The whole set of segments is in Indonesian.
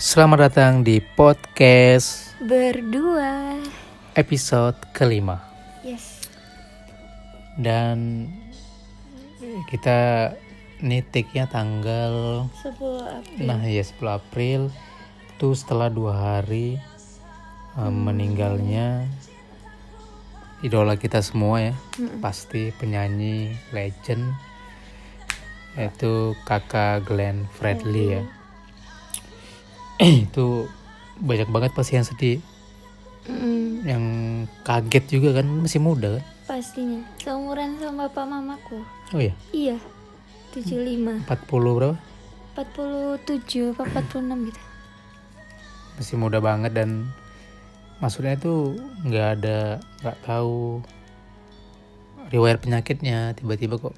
Selamat datang di podcast Berdua. episode kelima. Yes. Dan kita nitiknya tanggal 10 April. Nah ya 10 April. Itu setelah dua hari eh, meninggalnya idola kita semua ya. Mm-mm. pasti penyanyi legend. Yaitu kakak Glenn Fredly. ya itu banyak banget pasti yang sedih. Mm-mm. yang kaget juga kan masih muda kan? Pastinya. Seumuran sama bapak mamaku. Oh ya Iya. 75 40 berapa? 47 apa 46 gitu. Masih muda banget dan maksudnya itu nggak ada nggak tahu riwayat penyakitnya. Tiba-tiba kok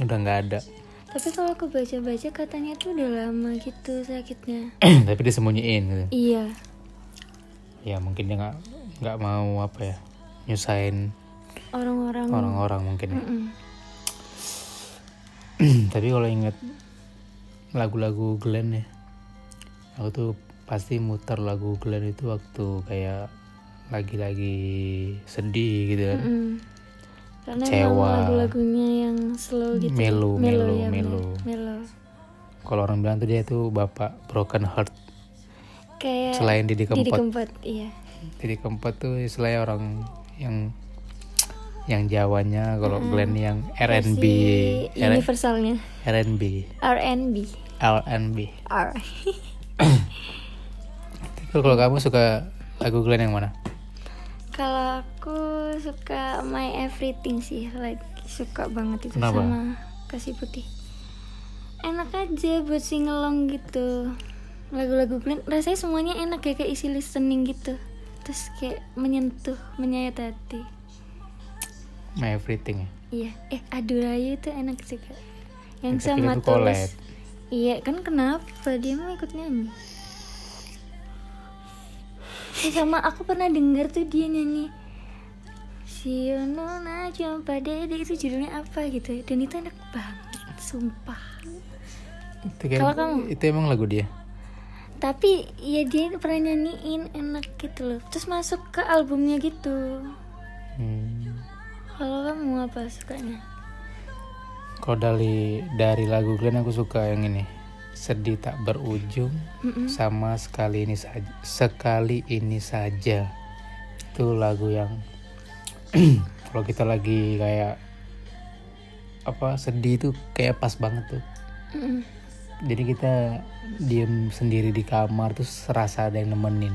udah nggak ada Tapi kalau aku baca-baca katanya tuh udah lama gitu sakitnya. Tapi disembunyiin gitu. Iya. Ya mungkin dia nggak nggak mau apa ya nyusahin Orang-orang. orang-orang mungkin ya. Mm-mm. tapi kalau inget lagu-lagu Glenn ya aku tuh pasti muter lagu Glenn itu waktu kayak lagi-lagi sedih gitu kan. Mm-mm. Karena emang lagu-lagunya yang slow gitu. Melo, melo, ya, bener. melo. Melo. Kalau orang bilang tuh dia tuh bapak broken heart. Kayak selain Didi Didi Kempot. Kempot Iya. Didi Kempot tuh selain orang yang yang Jawanya kalau Glenn yang R&B universalnya. R&B R&B R&B R kalau kamu suka lagu Glenn yang mana Kalau aku suka My Everything sih, lagi suka banget itu Kenapa? sama Kasih Putih. Enak aja buat singelong gitu. Lagu-lagu Glenn rasanya semuanya enak ya kayak isi listening gitu. Terus kayak menyentuh, menyayat hati. My Everything ya Iya, eh Adu Rayu itu enak juga. Yang sama. Tulus. Iya, kan kenapa dia mau ikut nyanyi? Sama aku pernah dengar tuh dia nyanyi Si Nona jumpa Dede itu judulnya apa gitu. Dan itu enak banget, sumpah itu, Kalau kamu? itu emang lagu dia Tapi ya dia pernah nyanyiin enak gitu loh Terus masuk ke albumnya gitu Hmm. Kalau kamu apa sukanya? Kalau dari dari lagu Glenn aku suka yang ini sedih tak berujung Mm-mm. sama sekali ini saja sekali ini saja. Itu lagu yang kalau kita lagi kayak apa sedih itu kayak pas banget tuh. Mm-mm. jadi kita diem sendiri di kamar terus serasa ada yang nemenin.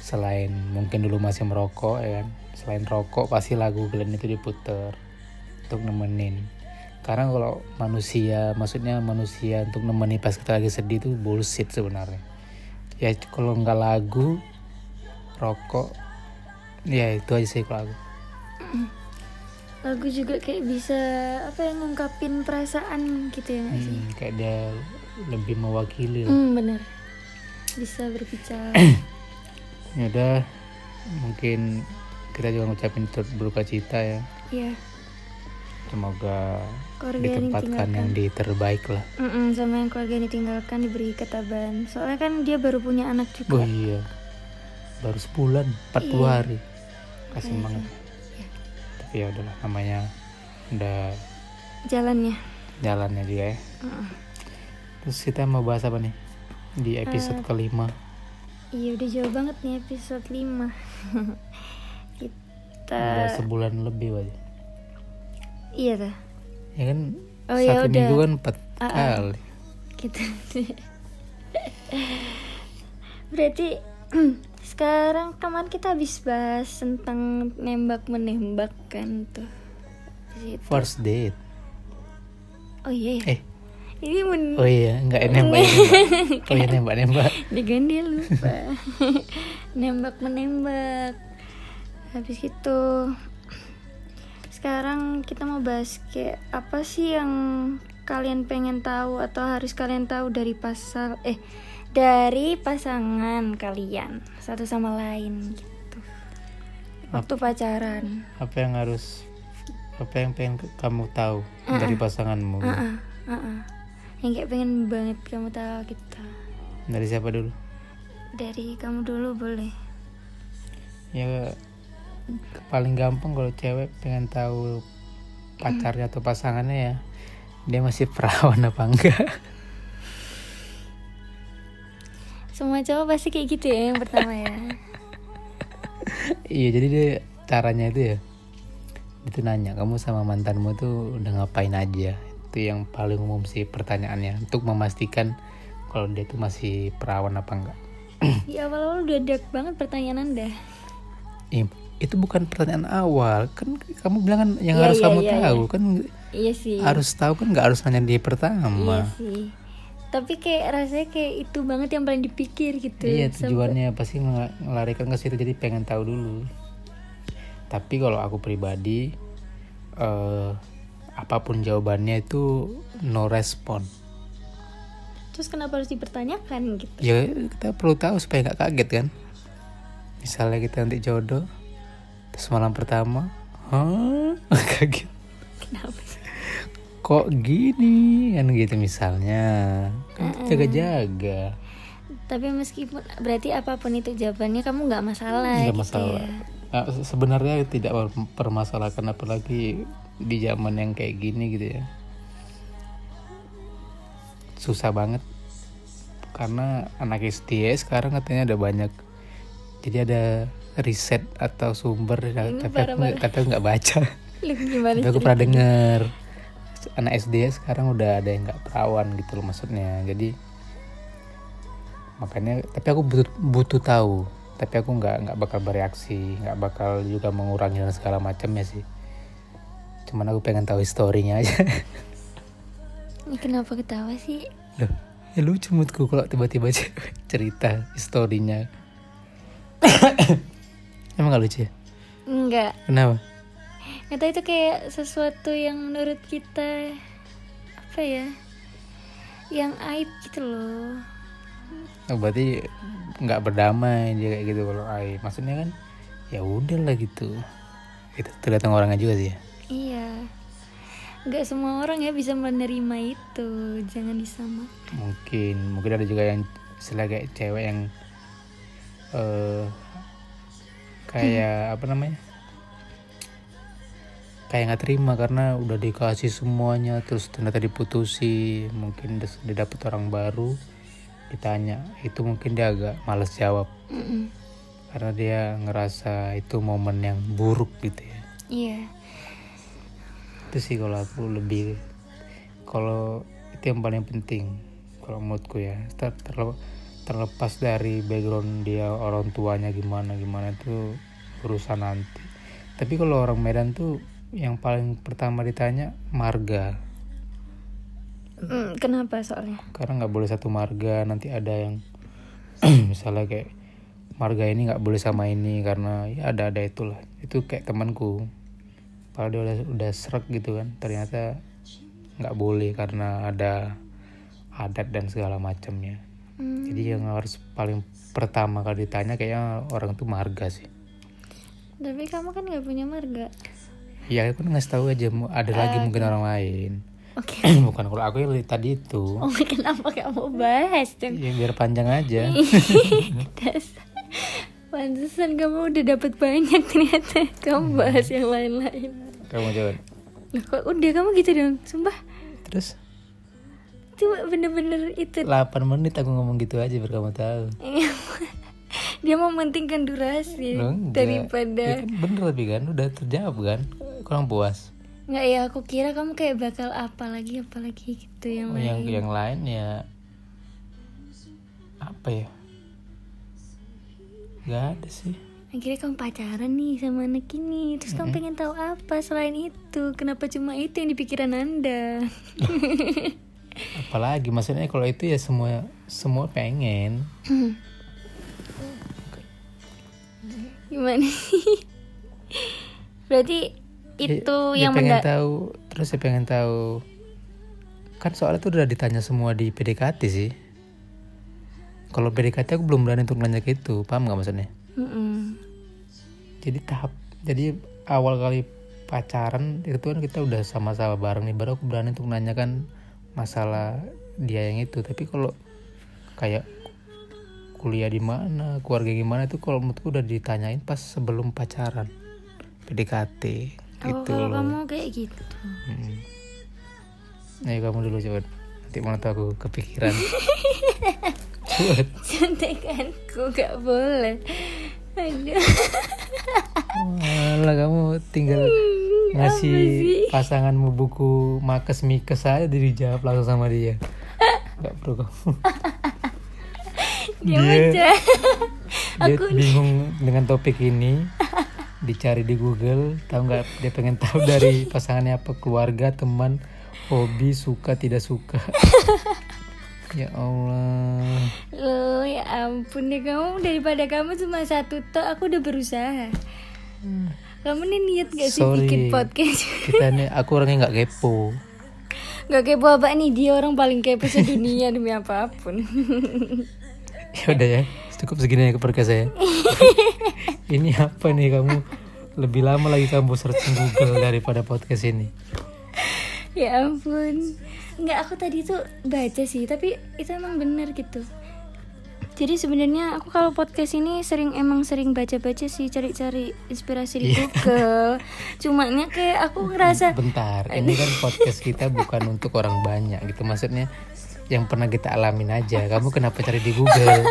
Selain mungkin dulu masih merokok ya kan? Selain rokok pasti lagu Glenn itu diputer untuk nemenin karena kalau manusia maksudnya manusia untuk nemenin pas kita lagi sedih itu bullshit sebenarnya. Ya kalau nggak lagu rokok ya itu aja sih kalau aku Lagu juga kayak bisa apa ya ngungkapin perasaan gitu ya nggak sih? Hmm, kayak dia lebih mewakili Hmm, bener. Bisa berbicara. Ya udah mungkin kita juga ngucapin turut berduka cita ya. Iya. Semoga Keluarga yang ditempatkan yang di terbaik lah. Mm-mm, Sama yang keluarga yang ditinggalkan diberi ketabahan. Soalnya kan dia baru punya anak oh juga iya. Baru sebulan 40 Iya. hari. Kasih Iya, banget. iya. tapi ya udahlah namanya udah Jalannya. jalannya juga ya. Mm-mm. terus kita mau bahas apa nih? Di episode Eh. kelima. Iya udah jauh banget nih episode 5 Kita udah sebulan lebih aja Iya dah ya kan Oh, ya satu udah. minggu kan empat Ah, ah. kali Kita Berarti sekarang kemarin kita habis bahas tentang nembak menembak kan tuh. Di situ. first date Oh iya. ya. eh Ini men oh iya nggak nembak nembak oh iya nembak nembak dia lupa. nembak menembak. Habis itu sekarang kita mau bahas kayak apa sih yang kalian pengen tahu atau harus kalian tahu dari pasal eh dari pasangan kalian satu sama lain gitu. Waktu pacaran. apa yang harus apa yang pengen kamu tahu dari pasanganmu Ah, ah, ah, ah. Yang kayak pengen banget kamu tahu kita. dari siapa dulu dari kamu dulu boleh ya paling gampang kalau cewek pengen tahu pacarnya atau pasangannya ya dia masih perawan apa enggak? Semua cowok pasti kayak gitu ya yang pertama ya. Iya jadi dia caranya itu ya itu nanya kamu sama mantanmu tuh udah ngapain aja? Itu yang paling umum sih pertanyaannya untuk memastikan kalau dia tuh masih perawan apa enggak. Di awal-awal udah dark banget pertanyaan anda. Ih, itu bukan pertanyaan awal. Kan kamu bilang kan yang Iya, harus iya, kamu iya, tahu kan iya sih. harus tahu kan nggak harus nanya di iya pertama sih. Tapi kayak rasanya kayak itu banget yang paling dipikir gitu. Iya Sampai- tujuannya pasti ngelarikan ke situ jadi pengen tahu dulu. Tapi kalau aku pribadi eh apa pun jawabannya itu no respon. Terus kenapa harus dipertanyakan gitu? Ya kita perlu tahu supaya nggak kaget kan? Misalnya kita nanti jodoh terus malam pertama. Hah? Kaget. Kenapa kok gini? Kan gitu misalnya. Kan jaga-jaga. Tapi meskipun berarti apa pun itu jawabannya kamu nggak masalah nggak gitu masalah. ya. Nah, se- sebenarnya tidak mempermasalahkan apalagi di zaman yang kayak gini gitu ya. Susah banget. Karena anak SD sekarang katanya ada banyak. Jadi ada riset atau sumber tapi aku nggak- tapi nggak baca. Tapi aku pernah dengar. Anak SD sekarang udah ada yang nggak perawan gitu loh maksudnya. Jadi makanya tapi aku butuh butuh tahu. Tapi aku nggak nggak bakal bereaksi nggak bakal juga mengurangi dan segala macamnya sih. Cuman aku pengen tahu historinya aja. Ini kenapa ketawa sih? Loh ya lucu moodku kalau tiba-tiba cerita historinya emang gak lucu ya? Enggak. Kenapa? Tahu itu kayak sesuatu yang menurut kita apa ya yang aib gitu loh. Oh, berarti nggak berdamai dia kayak gitu kalau ai maksudnya kan ya udah lah gitu. Itu tergantung orangnya juga sih ya. Iya. Nggak semua orang ya bisa menerima itu. Jangan disamakan. Mungkin mungkin ada juga yang istilah kayak cewek yang eh kayak apa namanya? Kayak nggak terima karena udah dikasih semuanya terus ternyata diputusi mungkin udah udah dapet orang baru ditanya. Itu mungkin dia agak males jawab. Mm-mm. karena dia ngerasa itu momen yang buruk gitu ya. Iya. Itu sih kalau aku lebih kalau itu yang paling penting kalau menurutku ya. Ter- terle- terlepas dari background dia orang tuanya gimana gimana itu urusan nanti. Tapi kalau orang Medan tuh yang paling pertama ditanya marga. Mm, kenapa soalnya? Karena nggak boleh satu marga nanti ada yang misalnya kayak marga ini nggak boleh sama ini karena ya ada ada itulah. Itu kayak temanku. Padahal dia udah udah serak gitu kan ternyata nggak boleh karena ada adat dan segala macamnya Hmm, jadi yang harus paling pertama kali ditanya kayaknya orang tuh marga sih. Tapi kamu kan nggak punya marga. Ya aku ngasih tahu aja ada lagi mungkin orang lain. Oke. Bukan kalau aku yang tadi itu. Oh kenapa kamu bahas dong ya biar panjang aja. Pantesan kamu udah dapat banyak ternyata. Kamu bahas yang lain-lain. Kamu jawab. Loh kok udah? Kamu gitu dong Sumpah. Terus Cuma bener-bener itu. 8 menit aku ngomong gitu aja biar kamu tahu. Dia mau mementingkan durasi Loh, enggak. Ya Daripada kan bener tapi kan udah terjawab kan? Kurang puas. Nggak ya aku kira kamu kayak bakal apa lagi apa lagi gitu yang Oh, yang lain. yang lain ya apa ya? Nggak ada sih. Akhirnya kamu pacaran nih sama anak ini Terus kamu pengen tahu apa selain itu? Kenapa cuma itu yang di pikiran anda apalagi maksudnya kalau itu ya semua semua pengen. Gimana? Sih Berarti itu Ya, yang pengen tahu terus saya pengen tahu. Kan soalnya tuh udah ditanya semua di PDKT sih. Kalau PDKT aku belum berani untuk nanya gitu paham nggak maksudnya? Mm-mm. jadi tahap jadi awal kali pacaran itu kan kita udah sama-sama bareng nih baru aku berani untuk nanyakan masalah dia yang itu. Tapi kalau kayak kuliah di mana keluarga gimana itu kalau menurutku udah ditanyain pas sebelum pacaran. PDKT oh gitu kalau loh. kamu kayak gitu. Hmm. ayo kamu dulu coba nanti mana tuh aku kepikiran. Coba contekanku gak boleh. Aduh. Walah kamu tinggal Hmm, ngasih sih? pasanganmu buku makes mikes aja dijawab langsung sama dia. Nggak perlu kamu dia Dia- baca dia bingung dengan topik ini. Dicari di Google tahu nggak dia pengen tahu dari pasangannya apa? Keluarga teman hobi suka tidak suka. Ya Allah. Loh ya ampun deh kamu daripada kamu cuma satu tok aku udah berusaha kamu nih niat gak sih Sorry. bikin podcast? Kita ini aku orangnya nggak kepo. Gak kepo apa nih? Dia orang paling kepo sedunia demi apa pun. Ya udah ya cukup segini ya ke podcast saya. Ini apa nih kamu? Lebih lama lagi kamu searching Google daripada podcast ini. Ya ampun. Nggak aku tadi tuh baca sih Tapi itu emang bener gitu Jadi sebenarnya aku kalau podcast ini sering emang sering baca-baca sih cari-cari inspirasi di Iya. Google. Cumannya kayak aku ngerasa bentar ini kan podcast kita bukan untuk orang banyak gitu maksudnya yang pernah kita alamin aja kamu kenapa cari di Google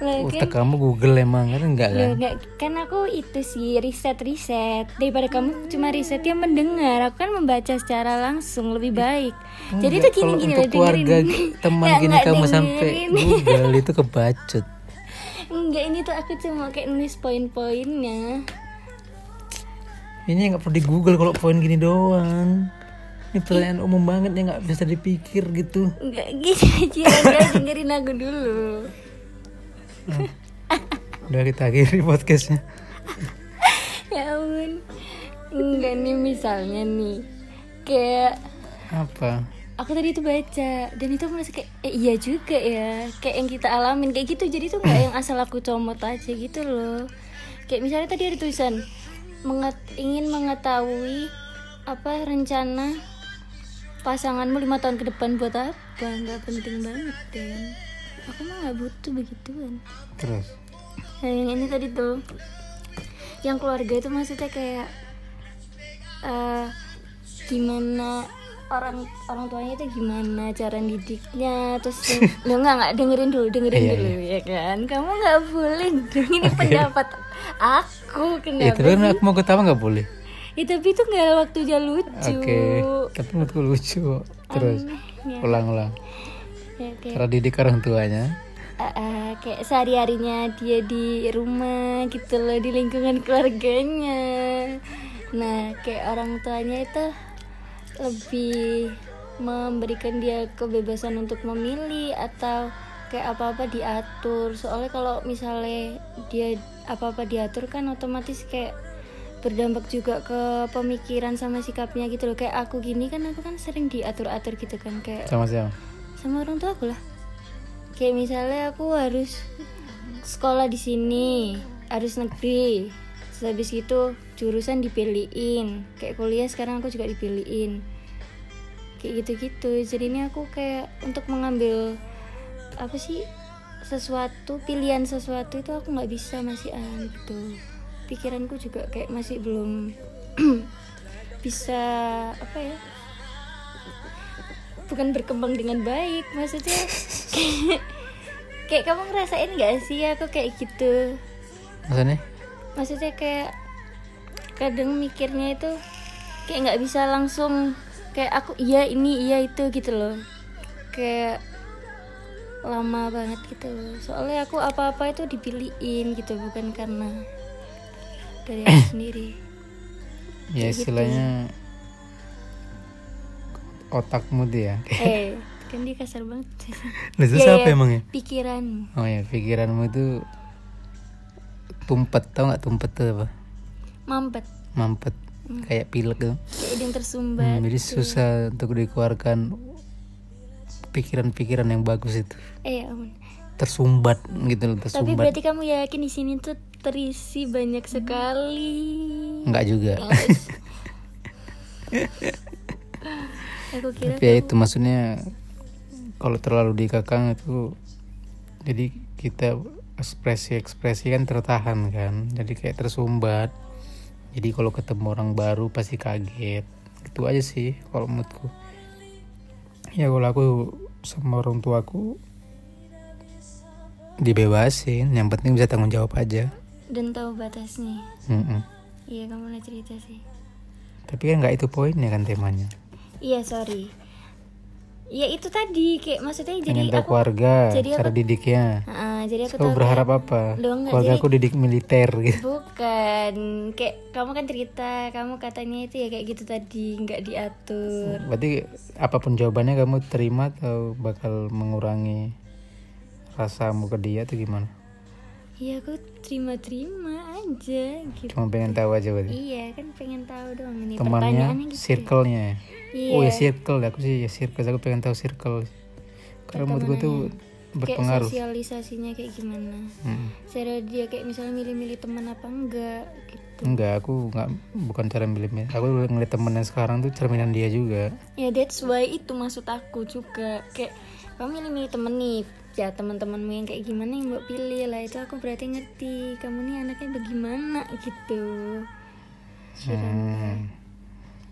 lah kan otak kamu Google emang kan enggak kan? Loh, nggak kan aku itu sih riset-riset. Daripada kamu cuma risetnya mendengar aku kan membaca secara langsung lebih baik. Jadi Enggak, tuh gini kalau gini untuk loh, keluarga dengerin. teman gini nggak kamu sampai dengerin. Google itu kebacut. Enggak ini tuh aku cuma kayak nulis poin-poinnya. Ini nggak perlu di Google kalau poin gini doang. Ini pertanyaan umum banget yang nggak bisa dipikir gitu. Enggak gitu aja enggak dengerin aku dulu udah kita akhiri podcastnya. Ya ampun. Enggak nih misalnya nih. Kayak apa? Aku tadi tuh baca dan itu merasa kayak eh, iya juga ya. Kayak yang kita alamin. Kayak gitu jadi tuh nggak yang asal aku comot aja gitu loh. Kayak misalnya tadi ada tulisan menget- ingin mengetahui apa rencana pasanganmu lima tahun ke depan buat apa? Nggak penting banget kan aku mah nggak butuh begituan. Terus? Nah, yang ini tadi tuh. Yang keluarga itu maksudnya kayak eh gimana orang orang tuanya itu gimana cara didiknya terus lo nggak nggak dengerin dulu dengerin Iya, dulu ya kan? Kamu nggak boleh. Dong ini pendapat aku ya kenapa terus sih? aku mau ketawa nggak boleh? Ya, tapi itu nggak waktunya lucu. Oke tapi menurutku lucu. Terus Ya, ulang-ulang. ya, kayak cara didik orang tuanya. Ah, ah, kayak sehari harinya dia di rumah gitu loh di lingkungan keluarganya. Nah kayak orang tuanya itu lebih memberikan dia kebebasan untuk memilih atau kayak apa-apa diatur. Soalnya kalau misalnya dia apa-apa diatur kan otomatis kayak berdampak juga ke pemikiran sama sikapnya gitu loh. Kayak aku gini kan aku kan sering diatur-atur gitu kan kayak sama siapa sama orang tua aku lah. Kayak misalnya aku harus sekolah di sini harus negeri. Terus habis itu jurusan dipilihin. Kayak kuliah sekarang aku juga dipilihin. Kayak gitu-gitu. Jadi ini aku kayak untuk mengambil apa sih sesuatu pilihan sesuatu itu aku nggak bisa masih ah gitu pikiranku juga kayak masih belum bisa apa ya bukan berkembang dengan baik maksudnya kayak, kayak kamu ngerasain gak sih aku kayak gitu maksudnya maksudnya kayak kadang mikirnya itu kayak nggak bisa langsung kayak aku iya ini iya itu gitu loh kayak lama banget gitu loh. soalnya aku apa-apa itu dipilihin gitu bukan karena dari aku sendiri ya Kayak gitu. Otakmu tuh ya. Eh kan dia kasar banget. Lah, itu Iya, siapa iya. emangnya pikiran. Oh ya pikiranmu itu tumpet tau nggak tumpet tuh apa? Mampet. Mampet kayak pilek gitu. Kayak yang tersumbat Hmm, jadi susah untuk dikeluarkan pikiran-pikiran yang bagus itu. Eh ampun. Tersumbat gitu loh tapi tersumbat. berarti kamu yakin di sini tuh terisi banyak sekali. Enggak juga aku kira tapi ya itu maksudnya kalau terlalu dikekang itu jadi kita ekspresi-ekspresi kan tertahan kan jadi kayak tersumbat. Jadi kalau ketemu orang baru pasti kaget. Itu aja sih kalau menurutku. Ya kalau aku sama orang tuaku dibebasin yang penting bisa tanggung jawab aja. Dan tahu batasnya. Iya kamu pernah cerita sih. Tapi kan nggak itu poinnya kan temanya iya sorry. Ya itu tadi kayak maksudnya jadi pengen tahu aku keluarga jadi cara aku- didiknya. Ah, jadi aku kau tahu berharap kayak- apa? Enggak, keluarga jadi- aku didik militer gitu. Bukan. Kayak kamu kan cerita kamu katanya itu ya kayak gitu tadi nggak diatur. Berarti apa pun jawabannya kamu terima atau bakal mengurangi rasamu ke dia atau gimana? Iya aku terima-terima aja gitu cuma pengen tahu aja berarti. Iya kan pengen tahu doang ini temannya pertanyaannya gitu circle-nya. ya. Iya. oh ya circle aku sih ya circle aku pengen tahu circle. Karena menurut gue tuh kayak berpengaruh. sosialisasinya kayak gimana? Mm. cara dia kayak misalnya milih-milih teman apa enggak gitu. Enggak aku nggak bukan cara milih aku ngeliat temen yang sekarang tuh cerminan dia juga. Ya that's why itu maksud aku juga. Kayak kamu milih-milih temen nih ya teman-temanmu yang kayak gimana yang mbak pilih lah itu aku berarti ngerti kamu nih anaknya bagaimana gitu. Hmm.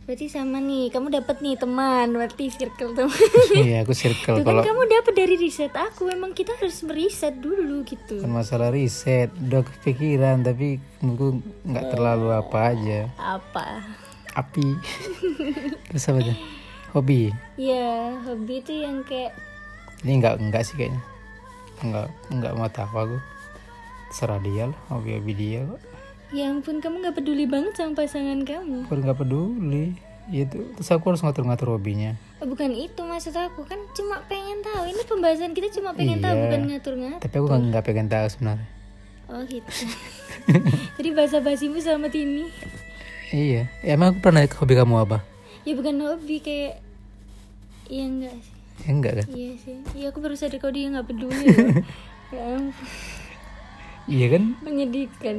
Berarti sama nih kamu dapat nih teman berarti circle teman. Iya aku circle. Itu kan kalau kamu dapat dari riset aku emang kita harus meriset dulu gitu. Bukan masalah riset udah kepikiran tapi menurutku nggak terlalu apa aja. Apa? Api. Terus apa tuh? Hobi. Ya hobi itu yang kayak ini nggak nggak sih kayaknya. Nggak nggak mau tahu aku. Serah dia lah hobi hobi dia kok ya ampun kamu nggak peduli banget sama pasangan kamu. Aku nggak peduli. Itu terus aku harus ngatur-ngatur hobinya. Oh, bukan itu maksud aku. Kan cuma pengen tahu. Ini pembahasan kita cuma pengen tahu Iya. bukan ngatur-ngatur. Tapi aku nggak nggak pengen tahu sebenarnya. Oh gitu. Jadi bahasa basimu sama ini iya. Ya, emang aku pernah hobi kamu apa? Ya bukan hobi kayak iya enggak sih. Ya enggak kan? Iya sih. Iya aku baru sadar kalau dia nggak peduli. Ya ampun. Iya kan? Menyedihkan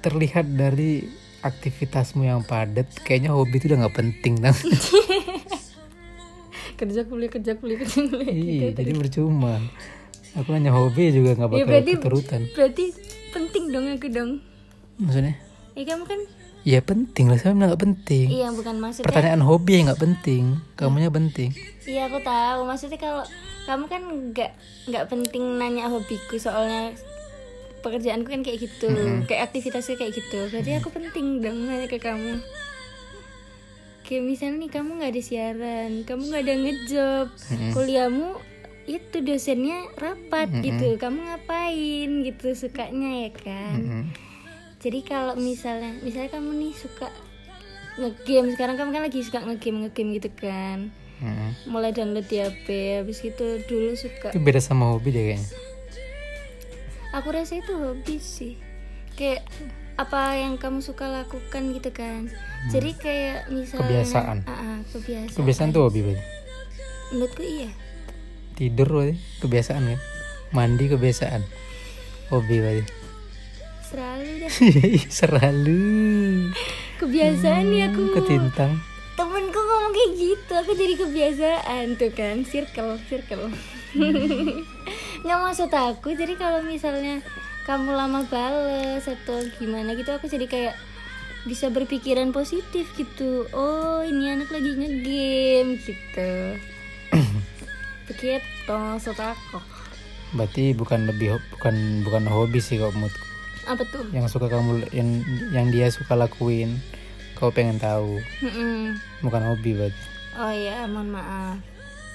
terlihat dari aktivitasmu yang padat kayaknya hobi itu udah nggak penting tau kerja kuliah kerja kuliah kerja kuliah iya jadi percuma. Aku nanya hobi juga nggak ya bakal berarti keturutan. berarti penting dong aku dong. Maksudnya? Ya kamu kan ya penting lah. Saya bilang nggak penting. Iya bukan maksudnya pertanyaan hobi yang nggak penting. Kamunya penting. Iya aku tahu. Maksudnya kalau kamu kan nggak nggak penting nanya hobiku. Soalnya pekerjaanku kan kayak gitu, kayak aktivitasku kayak gitu. Berarti aku penting dong nanya ke kamu. Kayak misalnya nih kamu nggak ada siaran, kamu nggak ada ngejob, kuliahmu itu dosennya rapat gitu. Kamu ngapain gitu sukanya ya kan? Mm. Jadi kalau misalnya misalnya kamu nih suka ngegame sekarang kamu kan lagi suka ngegame ngegame gitu kan Mm. mulai download di HP habis gitu dulu suka itu beda sama hobi deh kayaknya aku rasa itu hobi sih. Kayak apa yang kamu suka lakukan gitu kan. Jadi kayak misalnya Kebiasaan. Ah, kebiasaan. Kebiasaan tuh hobi berarti menurutku iya. Tidur berarti kebiasaan kan? Mandi kebiasaan. Hobi berarti selalu dah selalu. Kebiasaan nih aku ketintang. Temenku ngomong kayak gitu. Aku jadi kebiasaan tuh kan. Circle circle nggak maksud aku jadi kalau misalnya kamu lama bales atau gimana gitu aku jadi kayak bisa berpikiran positif gitu. Oh ini anak lagi ngegame gitu. Begitu maksud aku. Berarti bukan lebih bukan bukan hobi sih kok menurutku apa tuh? Yang suka kamu yang yang dia suka lakuin kau pengen tahu. Mm-mm. bukan hobi berarti. Oh ya mohon maaf.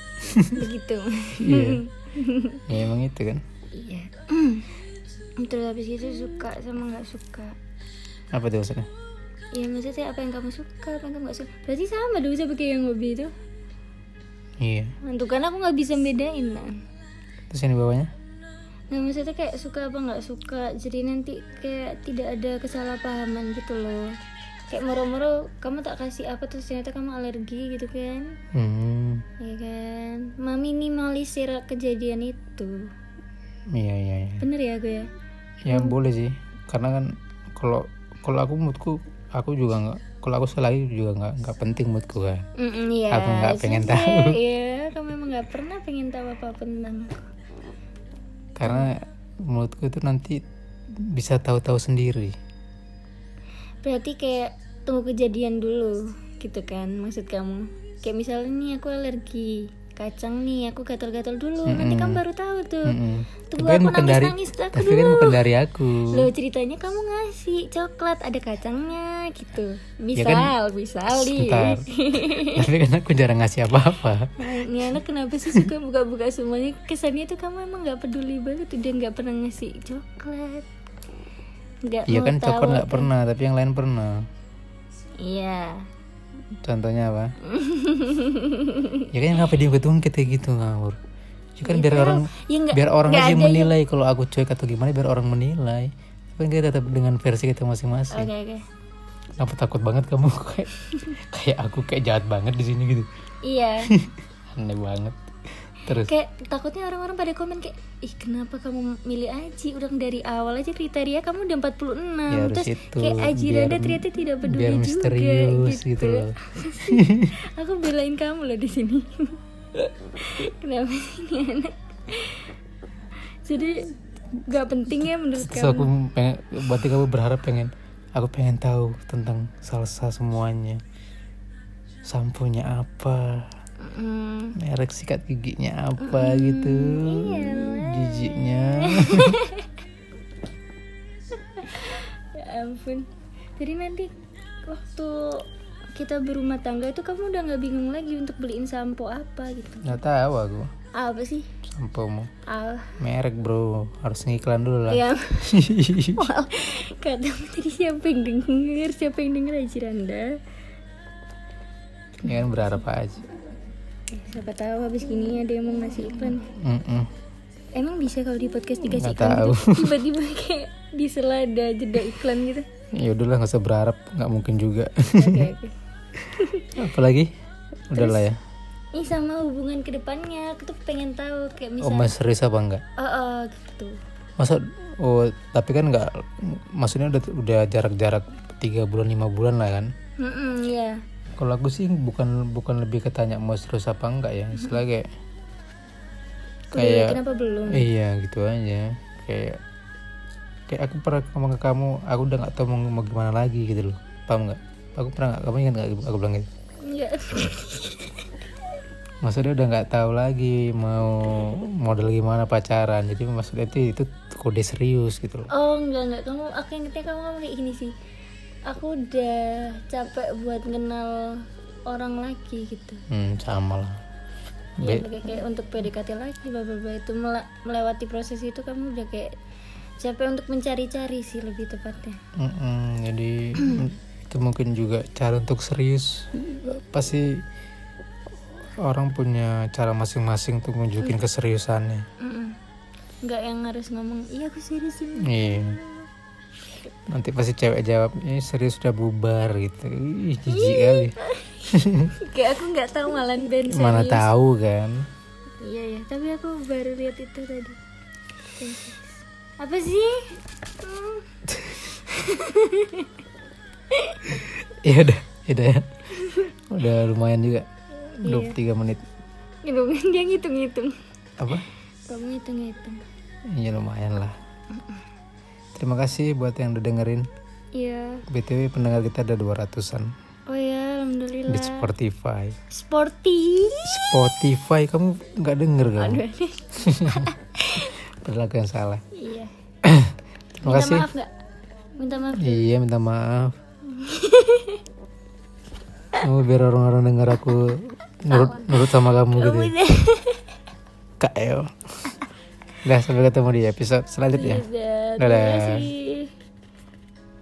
Begitu. Iya ya emang itu kan Iya. Terus habis itu suka sama nggak suka. apa tuh maksudnya Ya maksudnya apa yang kamu suka, apa yang kamu nggak suka. Berarti sama dong seperti yang hobi itu. iya Untuk kan aku nggak bisa bedain kan. terus yang di bawahnya Nah maksudnya kayak suka apa nggak suka. Jadi nanti kayak tidak ada kesalahpahaman gitu loh. Kayak moro-moro kamu tak kasih apa terus ternyata kamu alergi gitu kan. hmm Ya kan. Meminimalisir kejadian itu. iya iya iya Bener ya aku ya? ya boleh sih karena kan kalau kalau aku moodku aku juga nggak kalau aku selagi juga nggak nggak penting moodku kan Mm-mm, iya. Aku nggak pengen sudah, tahu. Iya, kamu memang emang nggak pernah pengen tahu apa apa tentang aku karena menurutku itu nanti bisa tahu-tahu sendiri berarti kayak tunggu kejadian dulu gitu kan maksud kamu. Kayak misalnya nih aku alergi kacang nih aku gatal-gatal dulu. Nanti kamu baru tahu tuh. Mm-mm. tunggu tapi kan aku bukan dari nangis-nangis aku tapi kan dulu. bukan dari aku. Loh ceritanya kamu ngasih coklat ada kacangnya gitu. Ya Misal, kan, misal sebentar. Tapi kan aku jarang ngasih apa-apa. Ini anak kenapa sih suka buka-buka semuanya? Kesannya tuh kamu emang gak peduli banget Udah gak pernah ngasih coklat Gak Iya kan coklat nggak pernah tapi yang lain pernah. Iya. Contohnya apa? Ya kan ngapa dia ungkit kayak gitu ngawur? Ya kan biar orang Ya nggak- biar orang nggak aja menilai kalau aku cuek atau gimana biar orang menilai. Tapi kan kita tetap dengan versi kita masing-masing. Oke oke. Kenapa takut banget kamu? Kayak kayak aku kayak jahat banget di sini gitu. Iya. Aneh banget terus? Kayak takutnya orang-orang pada komen kayak Ih kenapa kamu milih Aji? Udah dari awal aja kriteria kamu udah 46 Ya, Terus itu, kayak Aji biar- Randa ternyata tidak peduli biar juga misterius gitu. loh. Aku belain kamu loh di sini. Kenapa sih ini anak Jadi gak penting ya menurut terus aku kamu pengen berarti kamu berharap pengen aku pengen tahu tentang salsa semuanya. Sampunya apa Hmm, merek sikat giginya apa gitu? iya. jijiknya Ya ampun. Jadi nanti waktu kita berumah tangga itu kamu udah nggak bingung lagi untuk beliin sampo apa gitu? Nggak tahu aku. Apa sih? Sampomu. Ah merek bro. Harus ngiklan dulu lah. Ya wow katamu tadi siapa yang denger siapa yang denger aja Randa. Ya kan berharap aja siapa tahu habis gini ada yang mau ngasih iklan. Mm-mm. emang bisa kalau di podcast dikasih Nggak iklan tahu. gitu tiba-tiba kayak di sela ada jeda iklan gitu. Ya udahlah nggak usah berharap nggak mungkin juga. Oke oke. Apalagi udahlah ya. Ini sama hubungan ke depannya aku tuh pengen tahu kayak oh misal mas serius apa enggak? Oh, oh gitu. Masa oh tapi kan nggak maksudnya udah udah jarak-jarak tiga bulan lima bulan lah kan? Mm-mm, ya kalau aku sih bukan bukan lebih ketanya mau serius apa enggak ya. Istilah kayak Udah, kayak kenapa belum? Iya gitu aja. Kayak kayak aku pernah ngomong ke kamu aku udah nggak tahu mau, mau gimana lagi gitu loh. Paham nggak? Aku pernah nggak? Kamu ingat nggak aku bilang gitu? Enggak. maksudnya udah nggak tahu lagi mau model gimana pacaran. Jadi maksudnya itu itu kode serius gitu loh. Oh enggak enggak kamu aku ingetnya kamu ngomong kayak gini sih. Aku udah capek buat kenal orang lagi gitu. hmm sama lah Ya, kayak, kayak untuk PDKT lagi bla bla bla itu mele- melewati proses itu kamu udah kayak capek untuk mencari-cari sih lebih tepatnya. Mm-mm, jadi itu mungkin juga cara untuk serius pasti orang punya cara masing-masing untuk nunjukin keseriusannya Mm-mm. Enggak yang harus ngomong iya aku serius ini. iya nanti pasti cewek jawab ini serius udah bubar gitu ih jijik kali Kayak aku nggak tahu malah band mana serius. tahu kan Iya ya, tapi aku baru lihat itu tadi. Apa sih? Hmm. ya udah ya udah ya udah lumayan juga 23 menit Gitu kan dia ngitung-ngitung. apa Kamu ngitung-ngitung. ya lumayan lah terima kasih buat yang udah dengerin Iya. btw pendengar kita ada 200an Oh ya, alhamdulillah. di Spotify Sporty. Spotify kamu nggak denger kan Aduh, yang salah iya. terima Minta kasih maaf nggak? Minta maaf. iya minta maaf oh, biar orang-orang denger aku nurut nurut sama kamu gitu ya. Udah. kak Eo udah sampai ketemu di episode selanjutnya Udah. Dadah. Kasih.